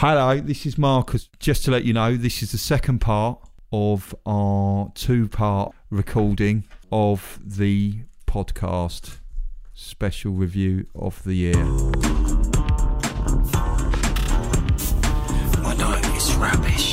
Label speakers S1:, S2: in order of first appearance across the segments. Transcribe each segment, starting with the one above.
S1: Hello, this is Marcus. Just to let you know, this is the second part of our two part recording of the podcast special review of the year.
S2: My is rubbish.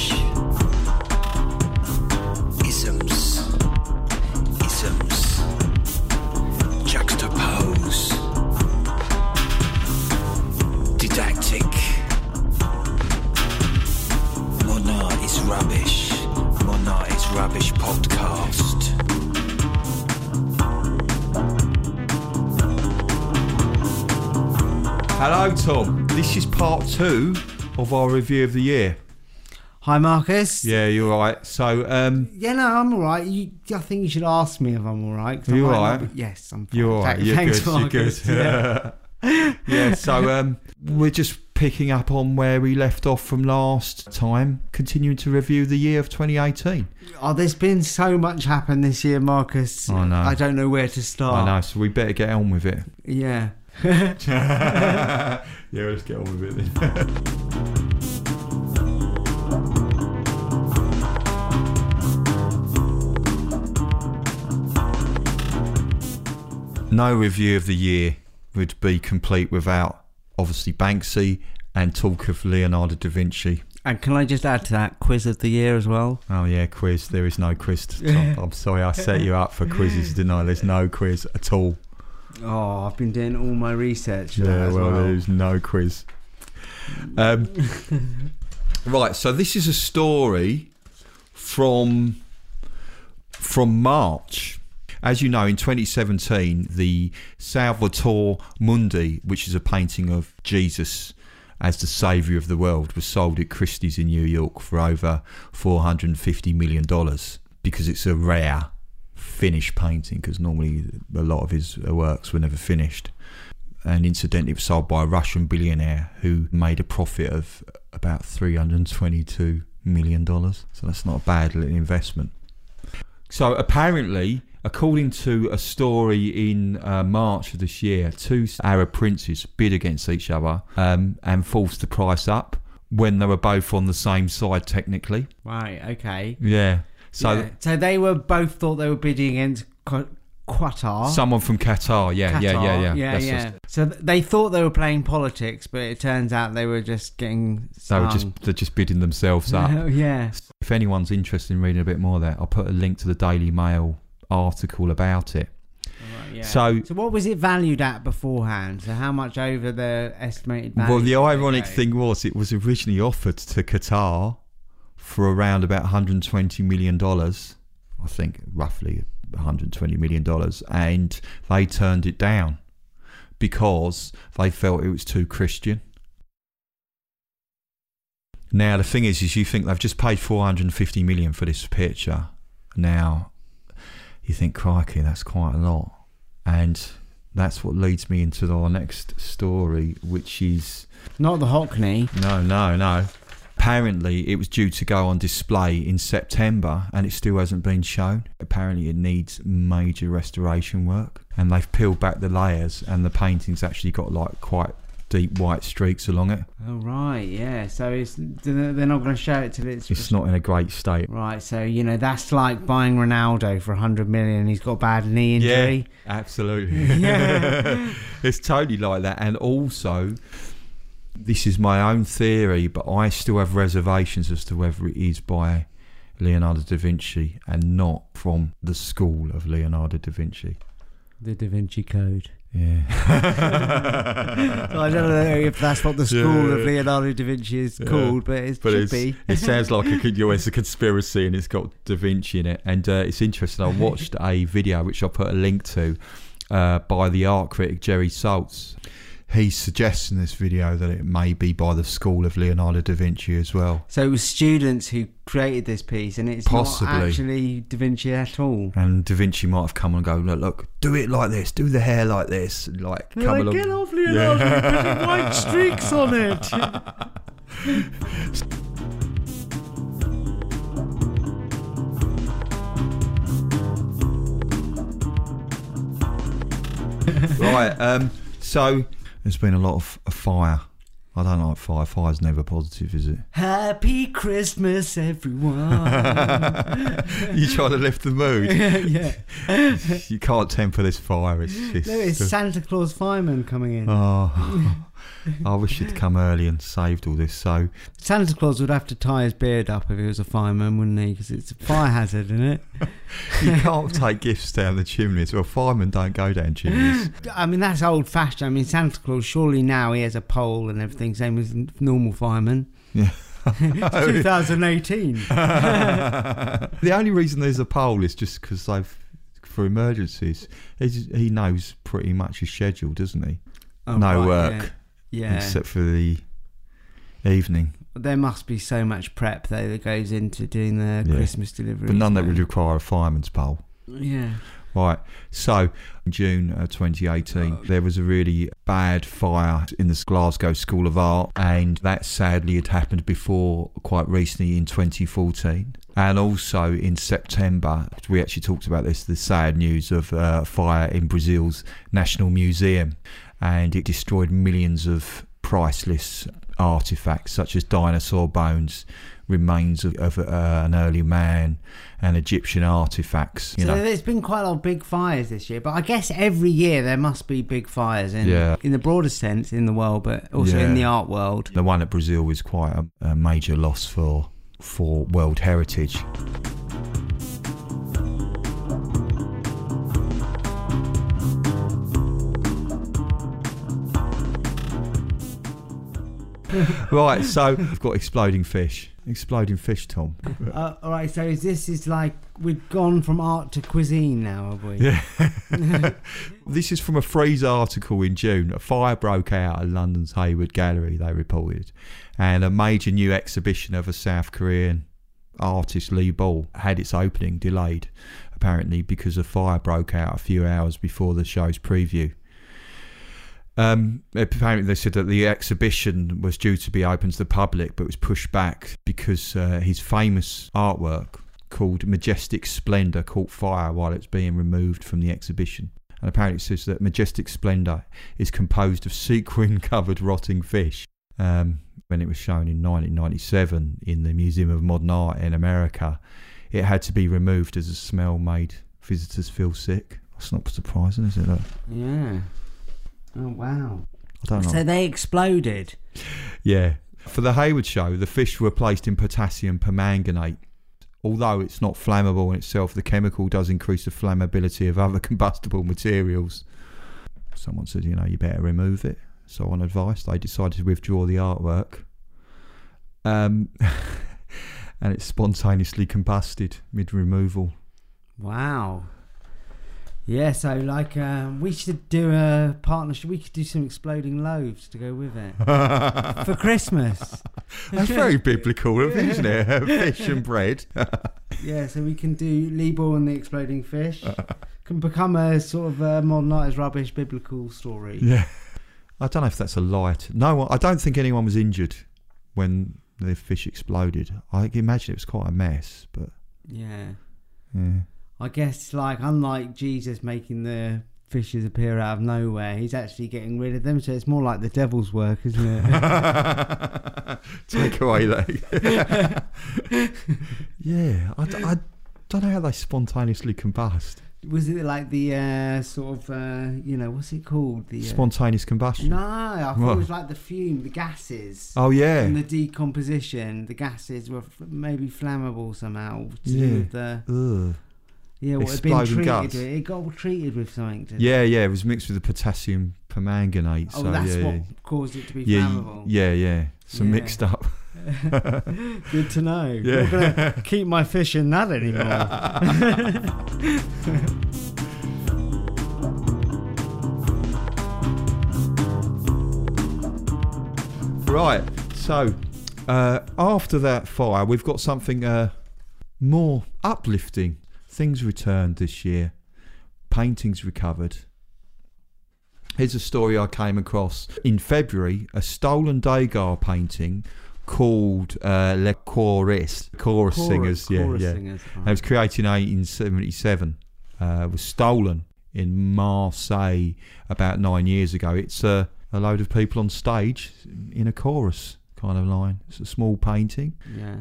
S1: Hello, Tom. This is part two of our review of the year.
S3: Hi, Marcus.
S1: Yeah, you're right. So, um,
S3: Yeah, no, I'm all right. You, I think you should ask me if I'm all right. I
S1: You
S3: might
S1: all right?
S3: be- Yes, I'm fine.
S1: you're all right. You're
S3: Thanks,
S1: good. You're good.
S3: Yeah.
S1: yeah. So, um, we're just picking up on where we left off from last time, continuing to review the year of 2018.
S3: Oh, there's been so much happen this year, Marcus.
S1: I know.
S3: I don't know where to start.
S1: I know, so we better get on with it.
S3: Yeah.
S1: yeah, let's get on with it then. no review of the year would be complete without obviously Banksy and talk of Leonardo da Vinci.
S3: And can I just add to that quiz of the year as well?
S1: Oh yeah, quiz. There is no quiz. I'm sorry, I set you up for quizzes, didn't I? There's no quiz at all.
S3: Oh, I've been doing all my research.
S1: Yeah,
S3: as
S1: well,
S3: well.
S1: there's no quiz. Um, right, so this is a story from from March. As you know, in 2017, the Salvator Mundi, which is a painting of Jesus as the saviour of the world, was sold at Christie's in New York for over 450 million dollars because it's a rare finished painting. Because normally a lot of his works were never finished and incidentally it was sold by a Russian billionaire who made a profit of about 322 million dollars. So that's not a bad little investment. So apparently, according to a story in uh, March of this year, two Arab princes bid against each other um, and forced the price up when they were both on the same side technically.
S3: Right, okay.
S1: Yeah. So
S3: Yeah. so they were both thought they were bidding against Qatar.
S1: someone from Qatar, yeah, yeah, yeah, yeah.
S3: yeah,
S1: That's
S3: yeah.
S1: just-
S3: So they thought they were playing politics, but it turns out they were just getting.
S1: they were just they're just bidding themselves up.
S3: yeah.
S1: If anyone's interested in reading a bit more of that, I'll put a link to the Daily Mail article about it.
S3: Right, yeah.
S1: So-
S3: so what was it valued at beforehand? So how much over the estimated value?
S1: well, the ironic thing was it was originally offered to Qatar for around about 120 million dollars, I think roughly 120 million dollars, and they turned it down because they felt it was too Christian. Now the thing is, is you think they've just paid 450 million for this picture. Now you think, crikey, that's quite a lot, and that's what leads me into our next story, which is
S3: Not the Hockney.
S1: no, no, no. Apparently, it was due to go on display in September and it still hasn't been shown. Apparently, it needs major restoration work. And they've peeled back the layers, and the painting's actually got like quite deep white streaks along it.
S3: Oh right, yeah. So it's they're not going to show it till it's.
S1: It's not in a great state.
S3: Right, so you know that's like buying Ronaldo for 100 million. and He's got a bad knee injury.
S1: Yeah, absolutely.
S3: Yeah.
S1: it's totally like that. And also, this is my own theory, but I still have reservations as to whether it is by Leonardo da Vinci and not from the school of Leonardo da Vinci.
S3: The Da Vinci Code.
S1: Yeah.
S3: So I don't know if that's what the school of Leonardo da Vinci is
S1: Yeah.
S3: called, but it
S1: But
S3: should be.
S1: it sounds like a, you know, it's a conspiracy and it's got Da Vinci in it. And uh, it's interesting. I watched a video, which I'll put a link to, uh, by the art critic Jerry Saltz. He suggests in this video that it may be by the school of Leonardo da Vinci as well.
S3: So it was students who created this piece, and it's
S1: Possibly.
S3: not actually Da Vinci at all.
S1: And Da Vinci might have come and go, look, look, do it like this, do the hair like this, like
S3: They're
S1: come
S3: like,
S1: along.
S3: get off Leonardo, putting white streaks on it.
S1: right. Um, so there's been a lot of, of fire I don't like fire. Fire's never positive, is it?
S3: Happy Christmas, everyone.
S1: you try to lift the mood?
S3: yeah.
S1: you can't temper this fire. It's, it's,
S3: No, it's Santa Claus fireman coming in.
S1: oh, I wish you'd come early and saved all this. So
S3: Santa Claus would have to tie his beard up if he was a fireman, wouldn't he? Because it's a fire hazard, isn't it?
S1: you can't take gifts down the chimneys. Well, firemen don't go down chimneys.
S3: I mean, that's old fashioned. I mean, Santa Claus, surely now he has a pole and everything, same as normal firemen.
S1: Yeah.
S3: 2018.
S1: the only reason there's a pole is just because they've for emergencies. He's, he knows pretty much his schedule, doesn't he?
S3: Oh,
S1: no
S3: right,
S1: work
S3: Yeah.
S1: except for the evening.
S3: There must be so much prep, though, that goes into doing the
S1: Yeah.
S3: Christmas delivery.
S1: But none that would require a fireman's pole.
S3: Yeah.
S1: Right. So, June uh, 2018, there was a really bad fire in the Glasgow School of Art, and that sadly had happened before quite recently in 2014. And also in September, we actually talked about this the sad news of uh, fire in Brazil's National Museum, and it destroyed millions of priceless artifacts such as dinosaur bones, remains of, of uh, an early man, and Egyptian artifacts. You
S3: so
S1: know,
S3: there's been quite a lot of big fires this year, but I guess every year there must be big fires in
S1: Yeah.
S3: in the broader sense in the world, but also in the art world.
S1: The one at Brazil was quite a, a major loss for for world heritage. right, so we've got exploding fish. Exploding fish, Tom.
S3: Uh, all right, so is this is like we've gone from art to cuisine now, have we?
S1: Yeah. this is from a Frieze article in June. A fire broke out at London's Hayward Gallery, they reported. And a major new exhibition of a South Korean artist, Lee Bul, had its opening delayed, apparently, because a fire broke out a few hours before the show's preview. Um, apparently, they said that the exhibition was due to be open to the public, but was pushed back because uh, his famous artwork called Majestic Splendor caught fire while it's being removed from the exhibition. And apparently, it says that Majestic Splendor is composed of sequin covered rotting fish. Um, when it was shown in 1997 in the Museum of Modern Art in America, it had to be removed as the smell made visitors feel sick. That's not surprising, is it?
S3: Yeah. Oh wow.
S1: I don't know.
S3: So they exploded.
S1: Yeah. For the Hayward show, the fish were placed in potassium permanganate. Although it's not flammable in itself, the chemical does increase the flammability of other combustible materials. Someone said, you know, you better remove it. So, on advice, they decided to withdraw the artwork. Um, and it spontaneously combusted mid removal.
S3: Wow. Yeah, so like uh, we should do a partnership. We could do some exploding loaves to go with it for Christmas.
S1: That's very biblical, isn't it? Fish and bread.
S3: Yeah, so we can do Lee Bul and the exploding fish. Can become a sort of uh, modern art is rubbish biblical story.
S1: Yeah. I don't know if that's a light. No, I don't think anyone was injured when the fish exploded. I can imagine it was quite a mess, but
S3: Yeah.
S1: yeah.
S3: I guess like unlike Jesus making the fishes appear out of nowhere, he's actually getting rid of them. So it's more like the devil's work, isn't it?
S1: Take away that. yeah, I, d- I don't know how they spontaneously combust.
S3: Was it like the uh, sort of uh, you know what's it called? The uh,
S1: Spontaneous combustion.
S3: No, I thought
S1: What?
S3: it was like the fume, the gases.
S1: Oh yeah,
S3: And the decomposition, the gases were f- maybe flammable somehow. To
S1: Yeah.
S3: do with the
S1: Ugh.
S3: Yeah, been
S1: Exploding
S3: treated
S1: guts.
S3: It got treated with something.
S1: Yeah, yeah. It was mixed with the potassium permanganate.
S3: Oh,
S1: so
S3: that's
S1: yeah,
S3: what
S1: yeah.
S3: caused it to be
S1: Yeah,
S3: flammable.
S1: yeah, yeah. Some
S3: Yeah.
S1: mixed up.
S3: Good to know.
S1: Yeah.
S3: Not gonna keep my fish in that anymore.
S1: Right. So uh, after that fire, we've got something uh, more uplifting. Things returned this year. Paintings recovered. Here's a story I came across in February. A stolen Degas painting called uh, Le Chorus. Chorus, singers. Yeah,
S3: chorus
S1: yeah.
S3: singers.
S1: It was created in 1877. Uh, was stolen in Marseille about nine years ago. It's a, a load of people on stage in a chorus kind of line. It's a small painting.
S3: Yeah.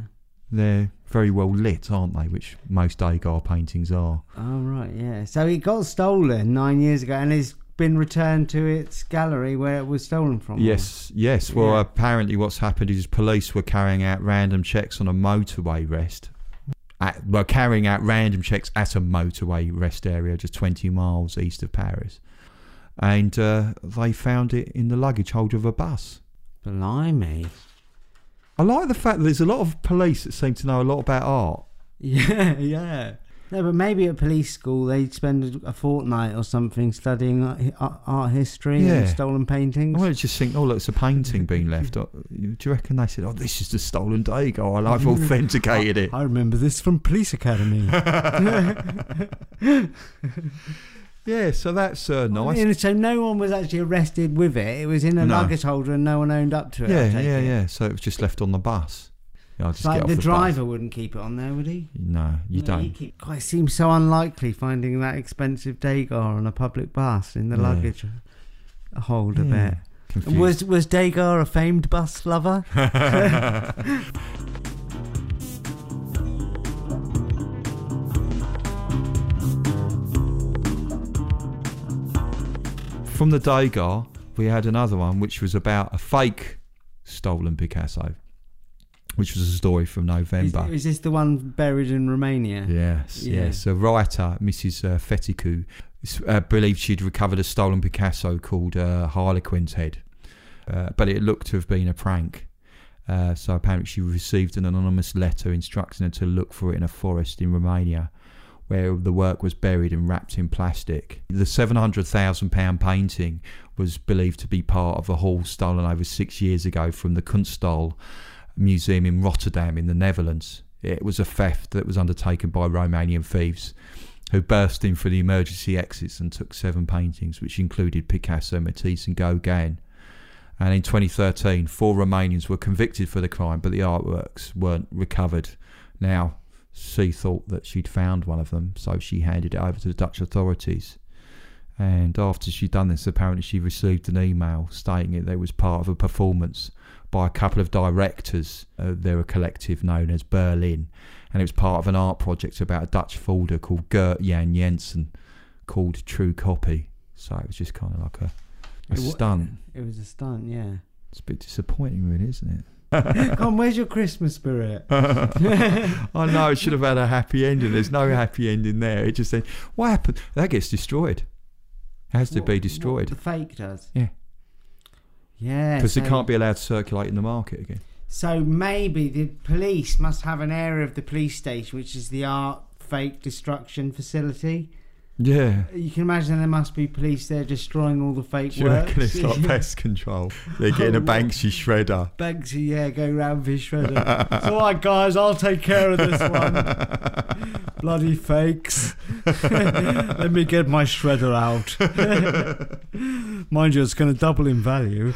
S1: They're very well lit, aren't they? Which most Degas paintings are.
S3: Oh right, yeah. So it got stolen nine years ago, and it's been returned to its gallery where it was stolen from.
S1: Yes, yes. Well,
S3: Yeah.
S1: apparently, what's happened is police were carrying out random checks on a motorway rest. At, were carrying out random checks at a motorway rest area just 20 miles east of Paris. And uh, they found it in the luggage hold of a bus.
S3: Blimey.
S1: I like the fact that there's a lot of police that seem to know a lot about art.
S3: Yeah, yeah. No, but maybe at police school they'd spend a fortnight or something studying art, history
S1: Yeah.
S3: and stolen paintings.
S1: I just think, oh, look, it's a painting being left. Uh, Do you reckon they said, oh, this is the stolen Degas and I've authenticated it?
S3: I remember this from Police Academy.
S1: Yeah, so that's uh, nice.
S3: And so no one was actually arrested with it. It was in a
S1: No.
S3: luggage holder and no one owned up to it.
S1: Yeah, yeah,
S3: it.
S1: yeah. So it was just left on the bus. Yeah, just
S3: like the
S1: the
S3: driver
S1: Bus.
S3: wouldn't keep it on there, would he?
S1: No, you
S3: No,
S1: don't.
S3: keep- God, it seems so unlikely finding that expensive Degas on a public bus in the
S1: Yeah.
S3: luggage hold a
S1: Yeah,
S3: bit.
S1: Confused.
S3: Was was Degas a famed bus lover?
S1: From the Degas, we had another one which was about a fake stolen Picasso, which was a story from November.
S3: is this the one buried in Romania?
S1: Yes,
S3: Yeah.
S1: yes. A writer, Mrs. Uh, Feticu, uh, believed she'd recovered a stolen Picasso called uh, Harlequin's Head, uh, but it looked to have been a prank. Uh, so apparently, she received an anonymous letter instructing her to look for it in a forest in Romania, where the work was buried and wrapped in plastic. The seven hundred thousand pound painting was believed to be part of a haul stolen over six years ago from the Kunsthal Museum in Rotterdam in the Netherlands. It was a theft that was undertaken by Romanian thieves who burst in through the emergency exits and took seven paintings, which included Picasso, Matisse, and Gauguin. And in 2013, four Romanians were convicted for the crime, but the artworks weren't recovered. Now, she thought that she'd found one of them, so she handed it over to the Dutch authorities. And after she'd done this, apparently she received an email stating that it was part of a performance by a couple of directors. Uh, they're a collective known as Berlin, and it was part of an art project about a Dutch folder called Geert Jan Jansen, called True Copy. So it was just kind of like a, a
S3: It wa-
S1: stunt.
S3: It was a stunt, yeah.
S1: It's a bit disappointing, really, isn't it?
S3: Come where's your Christmas spirit?
S1: I know it should have had a happy ending. There's no happy ending there. It just said, "What happened? That gets destroyed. It has to
S3: What-
S1: be destroyed
S3: the fake does.
S1: Yeah.
S3: Yeah.
S1: because it can't be allowed to circulate in the market again."
S3: So maybe the police must have an area of the police station which is the art fake destruction facility.
S1: Yeah.
S3: You can imagine there must be police there destroying all the fake
S1: Do you
S3: works.
S1: reckon it's like pest control? They're oh, getting a
S3: Oh,
S1: Banksy shredder.
S3: Banksy, yeah, go round for his shredder. it's all right, guys. I'll take care of this one. Bloody fakes. Let me get my shredder out. Mind you, it's going to double in value.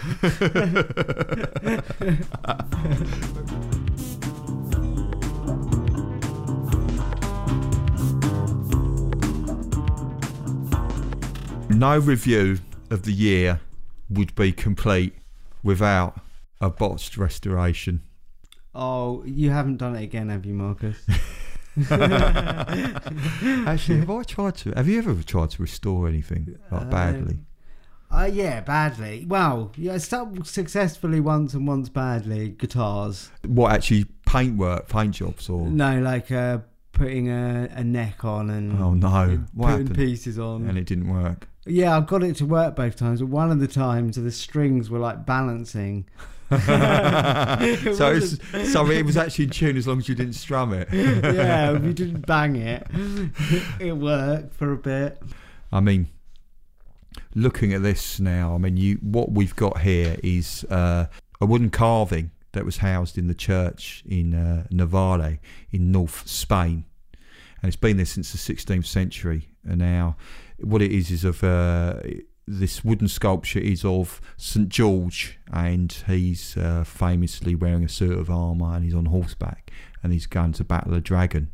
S1: No review of the year would be complete without a botched restoration.
S3: Oh, you haven't done it again, have you, Marcus?
S1: Actually, have I tried to? Have you ever tried to restore anything like badly?
S3: Uh, yeah, badly. Well, yeah, successfully once and once badly. Guitars.
S1: What actually paintwork, paint jobs, or
S3: No, like uh, putting a, a neck on and
S1: oh no,
S3: putting pieces on.
S1: And it didn't work.
S3: Yeah, I've got it to work both times, but one of the times the strings were like balancing.
S1: so it's, so it was actually in tune as long as you didn't strum it.
S3: yeah, you didn't bang it. It worked for a bit.
S1: I mean, looking at this now, I mean, you what we've got here is uh, a wooden carving that was housed in the church in uh, Navarre in North Spain, and it's been there since the 16th century. And now, what it is is of uh, this wooden sculpture is of St George, and he's uh, famously wearing a suit of armour and he's on horseback and he's going to battle a dragon.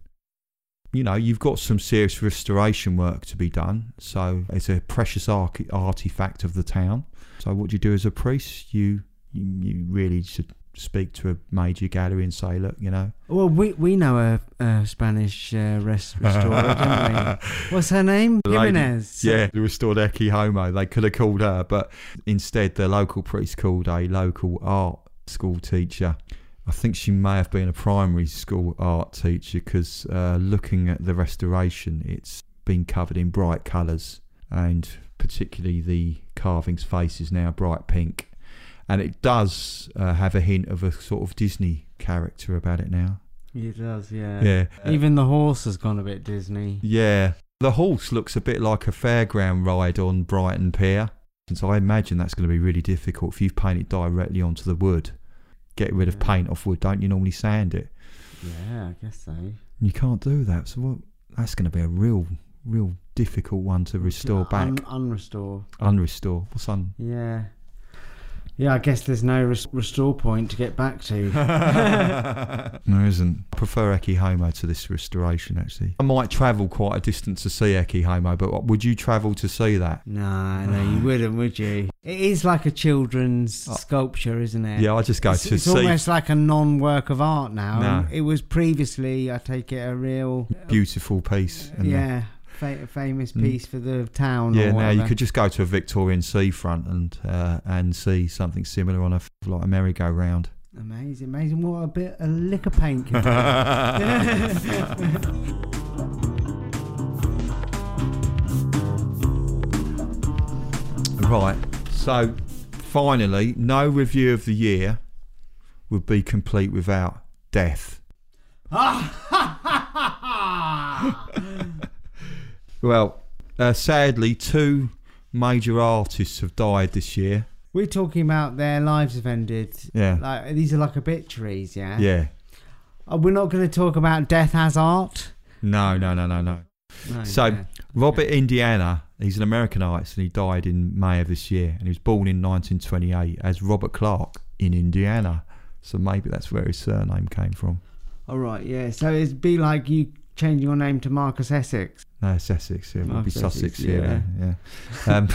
S1: you know, you've got some serious restoration work to be done. So it's a precious artifact of the town. So what do you do as a priest? You, you really should speak to a major gallery and say, look, you know,
S3: Well, we we know a, a Spanish uh, rest restorer, don't we? What's her name?
S1: Lady-
S3: Giménez.
S1: yeah, the restored Ecce Homo. They could have called her, but instead the local priest called a local art school teacher. I think she may have been a primary school art teacher because uh, looking at the restoration, it's been covered in bright colours and particularly the carving's face is now bright pink. And it does uh, have a hint of a sort of Disney character about it now.
S3: It does, yeah.
S1: Yeah.
S3: Even the horse has gone a bit Disney.
S1: Yeah. The horse looks a bit like a fairground ride on Brighton Pier. And so I imagine that's going to be really difficult if you've painted directly onto the wood. Get rid of paint off wood, don't you normally sand it?
S3: Yeah, I guess so.
S1: You can't do that. So what, that's going to be a real, real difficult one to restore back.
S3: Un- unrestore.
S1: Unrestore. What's un?
S3: Yeah. Yeah, I guess there's no res- restore point to get back to.
S1: there isn't. I prefer Ecce Homo to this restoration, actually. I might travel quite a distance to see Ecce Homo, but what- would you travel to see that?
S3: no, no, you wouldn't, would you? It is like a children's
S1: Oh.
S3: sculpture, isn't it?
S1: Yeah, I just go
S3: it's,
S1: to
S3: it's
S1: see.
S3: It's almost like a non-work of art now.
S1: No.
S3: It was previously, I take it, a real,
S1: beautiful piece. and-
S3: yeah, fa- famous
S1: Mm.
S3: piece for the town.
S1: Yeah,
S3: or
S1: now you could just go to a Victorian seafront and uh, and see something similar on a like a merry-go-round.
S3: Amazing, amazing. What a bit of liquor paint can do.
S1: right. So finally, no review of the year would be complete without death. Well, uh, sadly, two major artists have died this year.
S3: We're talking about their lives have ended.
S1: Yeah.
S3: Like these are like obituaries, yeah.
S1: Yeah.
S3: Uh, we're not going to talk about death as art.
S1: No, no, no, no, no.
S3: No,
S1: So,
S3: yeah.
S1: Robert Indiana, he's an American artist and he died in May of this year. And he was born in 1928 as Robert Clark in Indiana. So maybe that's where his surname came from.
S3: all right, yeah. So it'd be like you changing your name to Marcus Essex.
S1: No, it's Essex. It would be
S3: Marcus
S1: Sussex.
S3: Essex,
S1: Yeah, yeah. Um,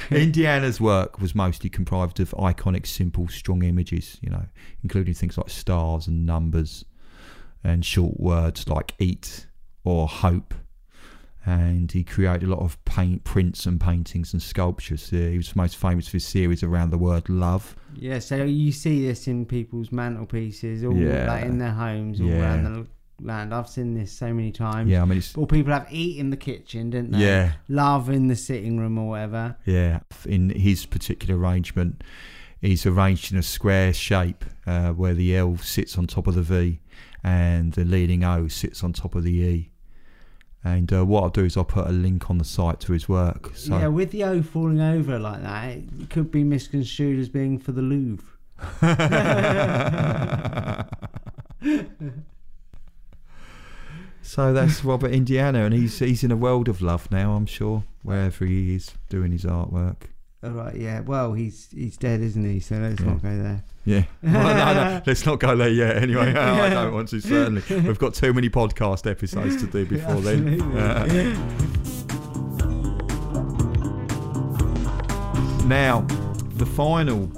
S1: Indiana's work was mostly comprised of iconic, simple, strong images. You know, including things like stars and numbers, and short words like "eat" or "hope." And he created a lot of paint prints and paintings and sculptures. Uh, he was most famous for his series around the word love.
S3: Yeah, so you see this in people's mantelpieces, all
S1: Yeah.
S3: like in their homes, all
S1: Yeah.
S3: around the land. I've seen this so many times.
S1: Yeah, I mean, it's
S3: All people have eat in the kitchen, didn't they?
S1: yeah,
S3: Love in the sitting room or whatever.
S1: Yeah, in his particular arrangement, he's arranged in a square shape uh, where the L sits on top of the V and the leading O sits on top of the E. And uh, what I'll do is I'll put a link on the site to his work. So
S3: Yeah, with the O falling over like that, it could be misconstrued as being for the Louvre.
S1: so that's Robert Indiana, and he's he's in a world of love now. I'm sure wherever he is doing his artwork.
S3: All right, yeah. Well, he's he's dead, isn't he? So let's
S1: Yeah.
S3: not go there.
S1: Yeah. Well, no, no, let's not go there yet. Anyway, No, I don't want to. Certainly, we've got too many podcast episodes to do before then. Now, the final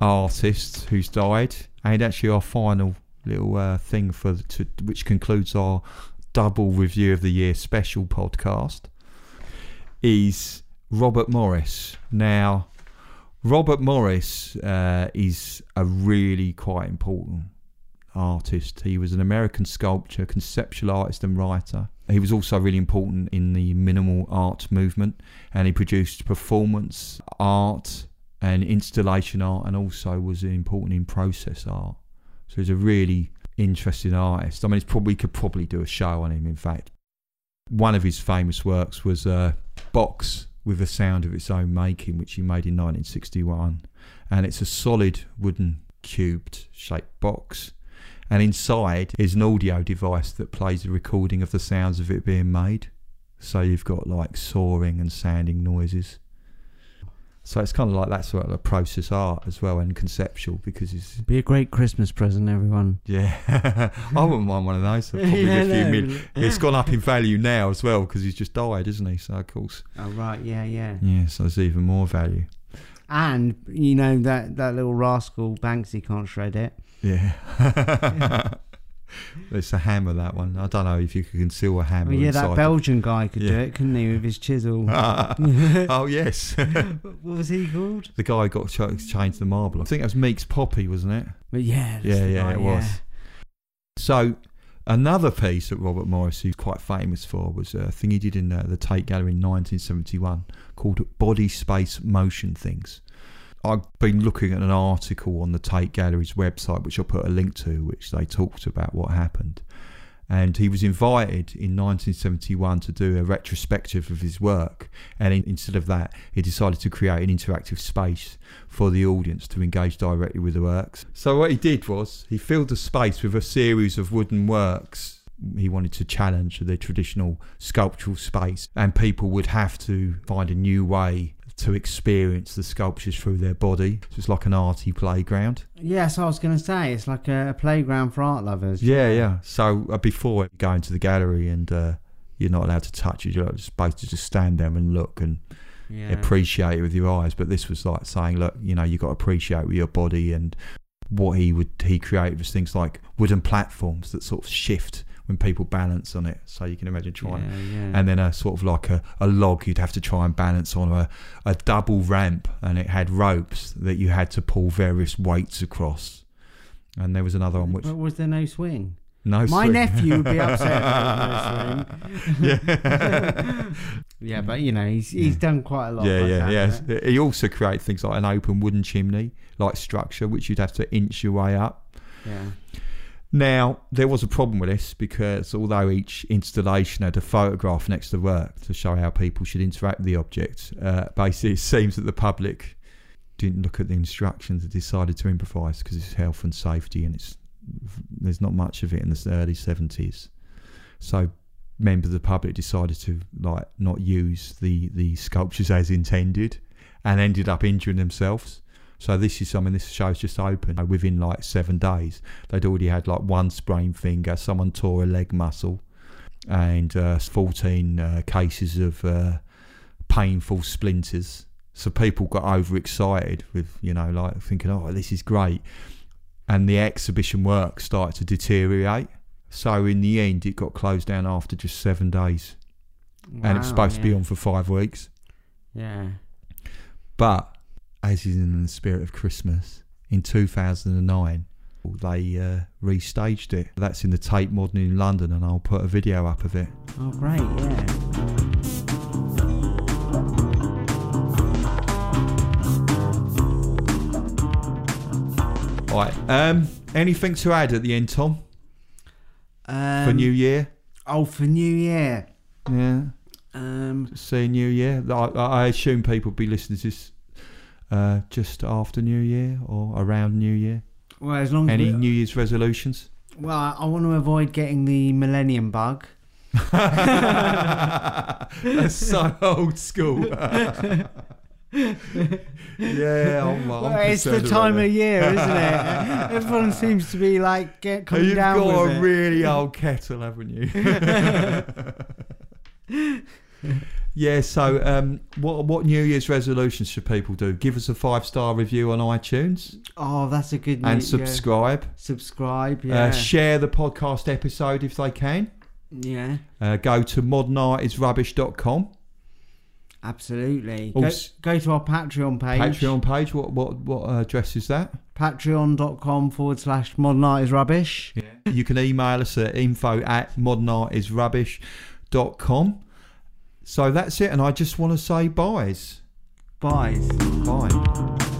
S1: artist who's died, and actually our final little uh, thing for to, which concludes our double review of the year special podcast, is Robert Morris. Now, Robert Morris uh, is a really quite important artist. He was an American sculptor, conceptual artist, and writer. He was also really important in the minimal art movement, and he produced performance art and installation art, and also was important in process art. So he's a really interesting artist. I mean, it's probably could probably do a show on him. In fact, one of his famous works was a box with a sound of its own making, which he made in 1961, and it's a solid wooden cubed shaped box and inside is an audio device that plays a recording of the sounds of it being made. So you've got like soaring and sounding noises. So it's kind of like that sort of process art as well and conceptual because it's
S3: Be a great Christmas present, everyone.
S1: yeah. I wouldn't mind one of those. Probably
S3: Yeah,
S1: a few
S3: no.
S1: mil- It's gone up in value now as well because he's just died, isn't he? So of course,
S3: Oh right, yeah, yeah.
S1: yeah. So there's even more value.
S3: And you know that that little rascal Banksy can't shred it.
S1: Yeah. it's a hammer that one. I don't know if you could conceal a hammer.
S3: Well, yeah, that. Belgian guy could do it, couldn't he, with his chisel?
S1: oh yes,
S3: what was he called?
S1: the guy got ch- changed the marble. I think that was Meeks Poppy, wasn't it?
S3: But yeah, that's
S1: Yeah,
S3: the
S1: yeah,
S3: guy,
S1: it was. So another piece that Robert Morris, who's quite famous for, was a thing he did in uh, the Tate Gallery in 1971 called Body Space Motion Things. I've been looking at an article on the Tate Gallery's website, which I'll put a link to, which they talked about what happened. And he was invited in 1971 to do a retrospective of his work. And in, instead of that, he decided to create an interactive space for the audience to engage directly with the works. So what he did was he filled the space with a series of wooden works. He wanted to challenge the traditional sculptural space, and people would have to find a new way to experience the sculptures through their body. So it's like an arty playground.
S3: Yeah, so I was going to say it's like a, a playground for art lovers.
S1: Yeah, yeah. So uh, before going to the gallery, and uh, you're not allowed to touch it, you're supposed to just stand there and look and
S3: yeah.
S1: appreciate it with your eyes. But this was like saying, look, you know, you got to appreciate with your body. And what he would he created was things like wooden platforms that sort of shift when people balance on it. So you can imagine trying.
S3: Yeah, yeah.
S1: And then a sort of like a, a log you'd have to try and balance on a, a double ramp, and it had ropes that you had to pull various weights across. And there was another one which
S3: But was there no swing?
S1: no swing.
S3: My
S1: swing.
S3: nephew would be upset no swing.
S1: yeah.
S3: Yeah, but you know he's he's done quite a lot.
S1: yeah,
S3: the
S1: yeah,
S3: sound
S1: yeah. He also created things like an open wooden chimney, like structure, which you'd have to inch your way up.
S3: Yeah.
S1: Now, there was a problem with this because although each installation had a photograph next to work to show how people should interact with the object, uh, basically it seems that the public didn't look at the instructions and decided to improvise because it's health and safety and it's there's not much of it in the early 70s. So members of the public decided to like not use the the sculptures as intended and ended up injuring themselves. So this is something this show's just opened within like seven days. They'd already had like one sprained finger, someone tore a leg muscle, and uh, 14 uh, cases of uh, painful splinters. So people got overexcited with you know like thinking, oh, this is great, and the exhibition work started to deteriorate. So in the end, it got closed down after just seven days, and it was
S3: Wow,
S1: supposed to be on for five weeks.
S3: Yeah.
S1: But as is in the spirit of Christmas, in 2009, they uh, restaged it. That's in the Tate Modern in London, and I'll put a video up of it.
S3: Oh, great. Yeah.
S1: Right. Um, anything to add at the end, Tom,
S3: Um,
S1: for New Year?
S3: Oh, for New Year.
S1: Yeah.
S3: Um.
S1: See New Year. I, I assume people will be listening to this uh, just after New Year or around New Year.
S3: Well, as long as
S1: Any
S3: we-
S1: New Year's resolutions?
S3: well, I, I want to avoid getting the Millennium Bug.
S1: That's so old school. yeah, I'm, I'm
S3: Well, it's the time of year, isn't it? Everyone seems to be like get coming
S1: You've
S3: down
S1: got
S3: with
S1: a
S3: it.
S1: really old kettle, haven't you? yeah. So, um, what what New Year's resolutions should people do? Give us a five star review on iTunes
S3: oh, that's a good.
S1: and
S3: new- yeah.
S1: subscribe.
S3: Subscribe. Yeah.
S1: Uh, share the podcast episode if they can.
S3: yeah.
S1: Uh, go to modernartisrubbish.com.
S3: Absolutely. Go,
S1: Also-
S3: go to our Patreon page.
S1: Patreon page. What what what uh, address is that?
S3: Patreon.com forward slash modern art is rubbish. Yeah.
S1: You can email us at info at modernartisrubbish.com. So that's it, and I just want to say byes.
S3: Bye.
S1: Bye.